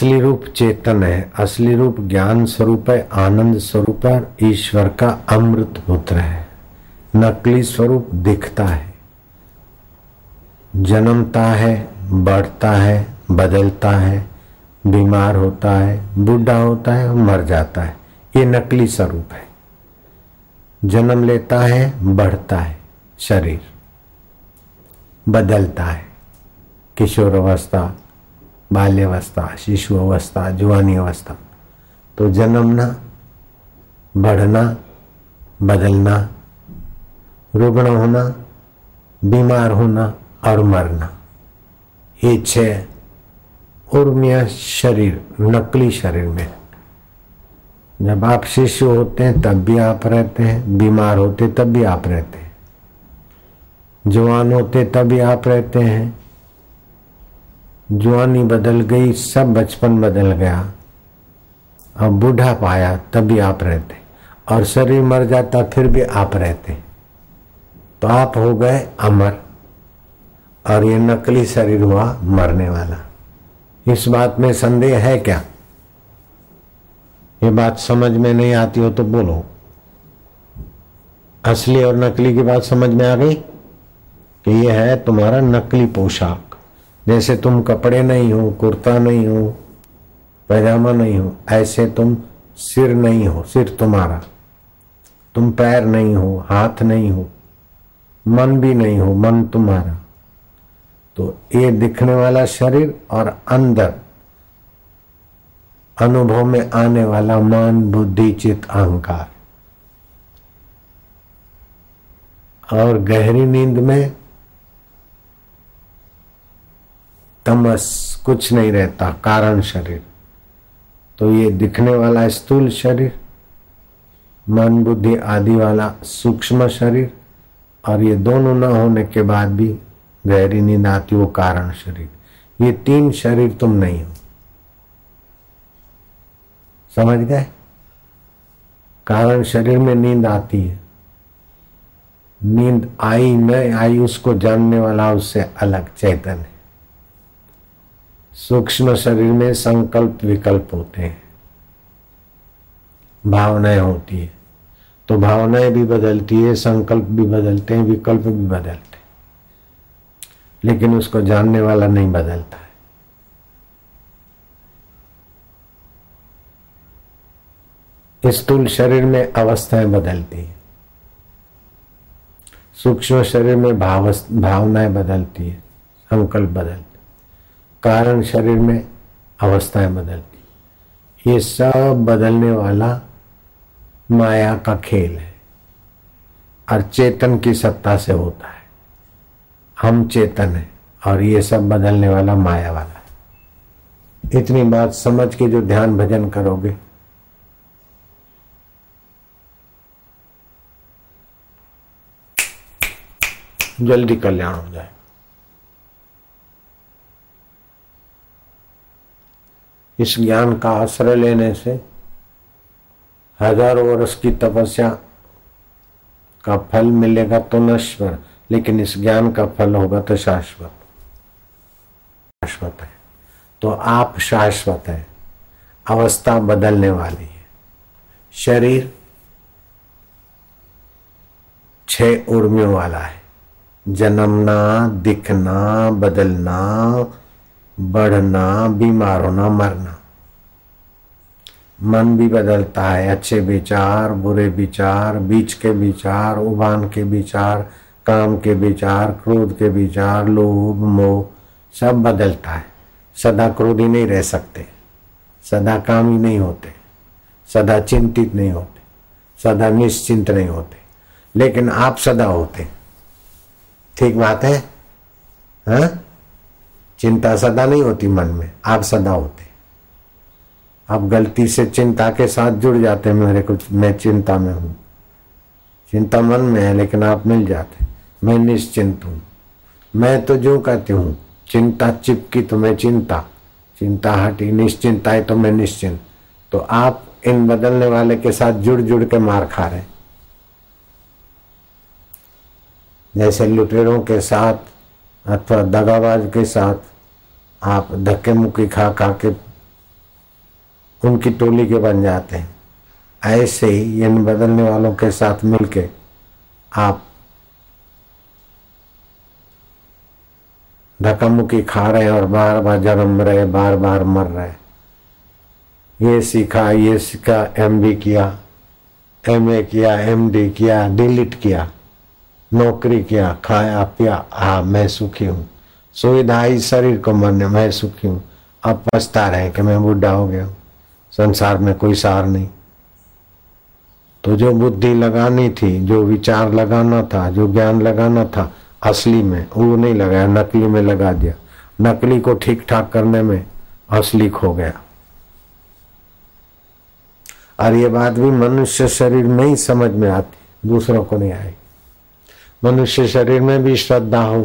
असली रूप चेतन है। असली रूप ज्ञान स्वरूप है, आनंद स्वरूप है ईश्वर का अमृत पुत्र है। नकली स्वरूप दिखता है। जन्मता है, बढ़ता है, बदलता है, बीमार होता है, बूढ़ा होता है, मर जाता है। ये नकली स्वरूप है। जन्म लेता है, बढ़ता है, शरीर बदलता है। किशोर अवस्था बाल्यावस्था शिशु अवस्था जुआनी अवस्था तो जन्मना, बढ़ना, बदलना, रुग्ण होना, बीमार होना और मरना। ये छह उर्मिया शरीर, नकली शरीर में। जब आप शिशु होते हैं, तब भी आप रहते हैं, बीमार होते तब भी आप रहते हैं। जवान होते तब भी आप रहते हैं। जवानी बदल गई, सब बचपन बदल गया। अब बूढ़ा पाया, तभी आप रहते। और शरीर मर जाता, फिर भी आप रहते। तो आप हो गए, अमर। और ये नकली शरीर हुआ, मरने वाला। इस बात में संदेह है क्या? ये बात समझ में नहीं आती हो तो बोलो। असली और नकली की बात समझ में आ गई? कि ये है तुम्हारा नकली पोशाक। जैसे तुम कपड़े नहीं हो, कुर्ता नहीं हो, पैजामा नहीं हो, ऐसे तुम सिर नहीं हो, सिर तुम्हारा। तुम पैर नहीं हो, हाथ नहीं हो, मन भी नहीं हो, मन तुम्हारा। तो ये दिखने वाला शरीर और अंदर, अनुभव में आने वाला मन, बुद्धि चित अहंकार। और गहरी नींद में तमस कुछ नहीं रहता, कारण शरीर। तो ये दिखने वाला स्थूल शरीर, मन बुद्धि आदि वाला सूक्ष्म शरीर, और ये दोनों न होने के बाद भी गहरी नींद आती, वो कारण शरीर। ये तीन शरीर तुम नहीं हो। समझ गए? कारण शरीर में नींद आती है। नींद आई न आई, उसको जानने वाला उससे अलग चैतन्य सूक्ष्म शरीर में संकल्प विकल्प होते हैं। भावनाएँ होती है। तो भावनाएँ भी बदलती है, संकल्प भी बदलते हैं, विकल्प भी बदलते हैं। लेकिन उसको जानने वाला नहीं बदलता है। स्थूल शरीर में अवस्थाएँ बदलती है। सूक्ष्म शरीर में भाव भावनाएँ बदलती है। संकल्प बदलते कारण शरीर में अवस्थाएँ बदलती। ये सब बदलने वाला माया का खेल है। और चेतन की सत्ता से होता है। हम चेतन है और ये सब बदलने वाला माया वाला है। इतनी बात समझ के जो ध्यान भजन करोगे, जल्दी कल्याण हो जाए इस ज्ञान का आश्रय लेने से हज़ारों वर्ष की तपस्या का फल मिलेगा तो नश्वर, लेकिन इस ज्ञान का फल होगा तो शाश्वत। शाश्वत है। तो आप शाश्वत है। अवस्था बदलने वाली है। शरीर छह उर्मियों वाला है। जन्मना, दिखना, बदलना बढ़ना, बीमार होना, मरना। मन भी बदलता है, अच्छे विचार, बुरे विचार, बीच के विचार, उबान के विचार, काम के विचार, क्रोध के विचार, लोभ, मोह, सब बदलता है। सदा क्रोधी नहीं रह सकते, सदा कामी नहीं होते, सदा चिंतित नहीं होते, सदा निश्चिंत नहीं होते। लेकिन आप सदा होते। ठीक बात है? हा? चिंता सदा नहीं होती मन में, आप सदा होते आप गलती से चिंता के साथ जुड़ जाते मेरे को मैं चिंता में हूँ। चिंता मन में है, लेकिन आप मिल जाते मैं निश्चिंत हूँ। मैं तो जो कहती हूँ, चिंता चिपकी तो मैं चिंता। चिंता हटी, निश्चिंता है तो मैं निश्चिंत। तो आप इन बदलने वाले के साथ जुड़ जुड़ के मार खा रहे जैसे लुटेरों के साथ अथवा दगाबाज के साथ आप धक्के मुक्की खा खा के उनकी टोली के बन जाते हैं। ऐसे ही इन बदलने वालों के साथ मिलके आप धक्का मुक्की खा रहे और बार बार जन्म रहे बार बार मर रहे ये सीखा ये सीखा एम बी किया एम ए किया एम डी किया डिलीट किया। नौकरी किया, खाया, पिया हाँ मैं सुखी हूँ। सुविधा ही शरीर को मरने मैं सुखी हूँ। अब पछता रहे कि मैं बुढ़ा हो गया संसार में कोई सार नहीं। तो जो बुद्धि लगानी थी, जो विचार लगाना था, जो ज्ञान लगाना था, असली में, वो नहीं लगाया, नकली में लगा दिया। नकली को ठीक ठाक करने में असली खो गया। और ये बात भी मनुष्य शरीर में ही समझ में आती, दूसरों को नहीं आई। मनुष्य शरीर में भी श्रद्धा हो,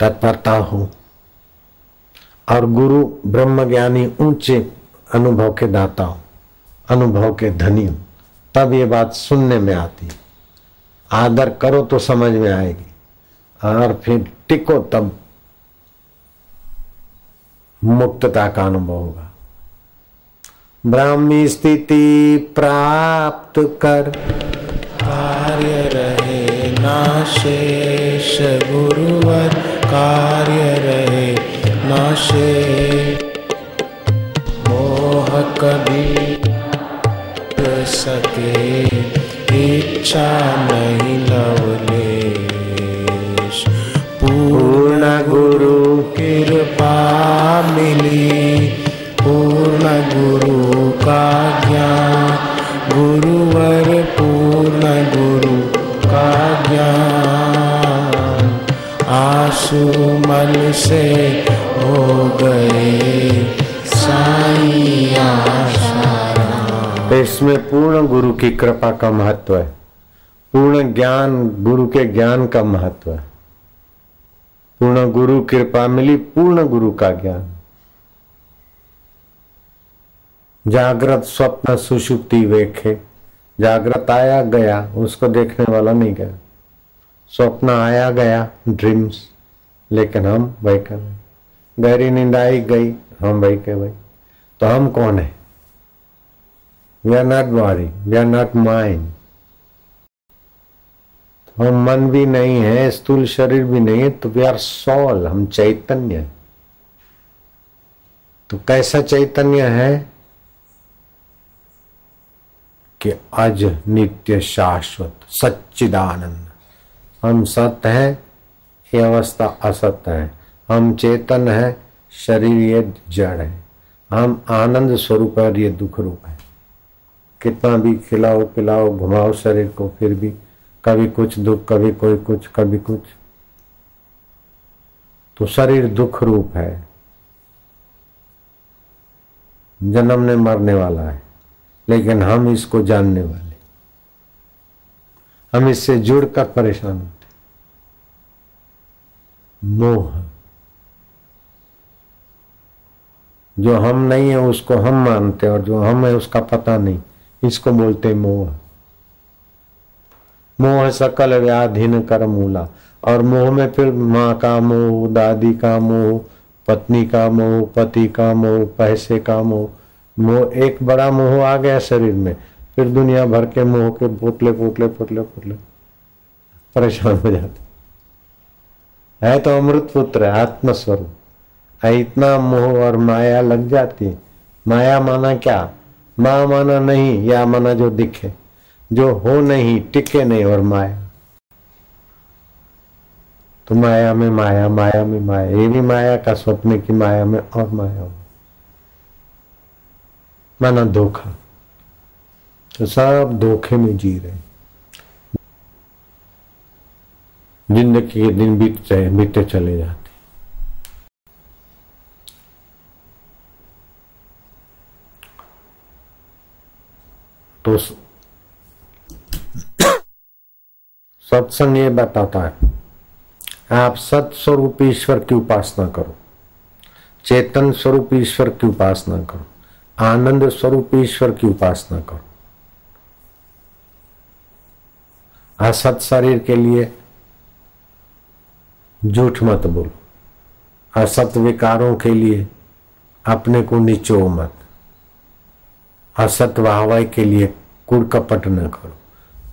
तत्परता हो, और गुरु ब्रह्म ज्ञानी ऊँचे अनुभव के दाता हो, अनुभव के धनी हो, तब ये बात सुनने में आती आदर करो तो समझ में आएगी, और फिर टिको तब मुक्तता का अनुभव होगा। ब्राह्मी स्थिति प्राप्त कर कार्य रहे नाशेष गुरुवर। कार्य रहे नाशे मोह इसमें पूर्ण गुरु की कृपा का महत्व है। पूर्ण ज्ञान, गुरु के ज्ञान का महत्व है। पूर्ण गुरु कृपा मिली, पूर्ण गुरु का ज्ञान। जागृत स्वप्न सुषुप्ति वेखे। जागृत आया गया, उसको देखने वाला नहीं गया। स्वप्न आया गया ड्रीम्स लेकिन हम वही कर गहरी नींद आई गई, हम वही के वही तो हम कौन है? We are not body we are not mind हम मन भी नहीं है, स्थूल शरीर भी नहीं है तो वी आर सॉल हम चैतन्य है। तो कैसा चैतन्य है? कि अज नित्य शाश्वत, सच्चिदानंद। हम सत्य है, ये अवस्था असत्य है। हम चेतन है, शरीर ये जड़ है। हम आनंद स्वरूप है और ये दुख रूप है। कितना भी खिलाओ, पिलाओ, घुमाओ शरीर को, फिर भी कभी कुछ दुख, कभी कोई कुछ, कभी कुछ। तो शरीर दुख रूप है। जन्मने मरने वाला है, लेकिन हम इसको जानने वाले। हम इससे जुड़कर परेशान होते मोह। जो हम नहीं है, उसको हम मानते और जो हम है, उसका पता नहीं। इसको बोलते मोह। मोह सकल व्याधीन कर मूला। और मोह में फिर माँ का मोह, दादी का मोह, पत्नी का मोह, पति का मोह, पैसे का मोह। मोह, एक बड़ा मोह आ गया शरीर में। फिर दुनिया भर के मोह के पोटले पोटले पोटले पोटले परेशान हो जाते। है तो अमृत पुत्र है आत्मस्वरूप इतना मोह और माया लग जाती। माया माना क्या? माँ माना नहीं, या माना जो दिखे, जो हो नहीं, टिके नहीं और माया। तो माया में माया माया में माया, ये भी माया का स्वप्न की माया में और माया हो। माना धोखा। तो सब धोखे में जी रहे ज़िंदगी के दिन बीत बीते चले जाते तो सत्संग ये बताता है, आप सत्स्वरूप ईश्वर की उपासना करो, चेतन स्वरूप ईश्वर की उपासना करो, आनंद स्वरूप ईश्वर की उपासना करो। असत शरीर के लिए झूठ मत बोलो असत विकारों के लिए अपने को निचो मत। असत वाहवाई के लिए कुड़ कपट न करो।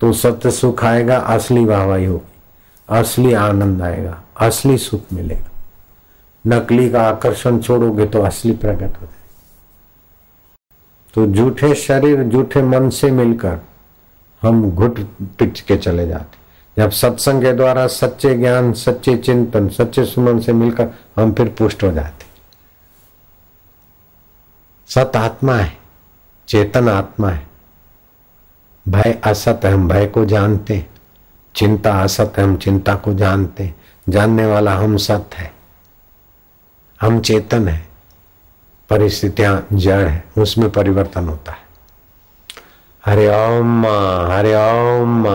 तो सत्य सुख आएगा, असली वाहवाई होगी। असली आनंद आएगा, असली सुख मिलेगा। नकली का आकर्षण छोड़ोगे तो असली प्रकट हो। जाए तो झूठे शरीर, झूठे मन से मिलकर हम घुट पिट के चले जाते जब सत्संग के द्वारा सच्चे ज्ञान, सच्चे चिंतन, सच्चे सुमन से मिलकर हम फिर पुष्ट हो जाते सत आत्मा है। चेतन आत्मा है। भय असत है, हम भय को जानते चिंता असत है, हम चिंता को जानते जानने वाला हम सत है। हम चेतन है। परिस्थितियाँ जड़ है, उसमें परिवर्तन होता है। हरे ओम हरे ओम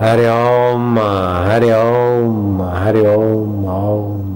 हरे ओम हरे ओम हरे ओम ओम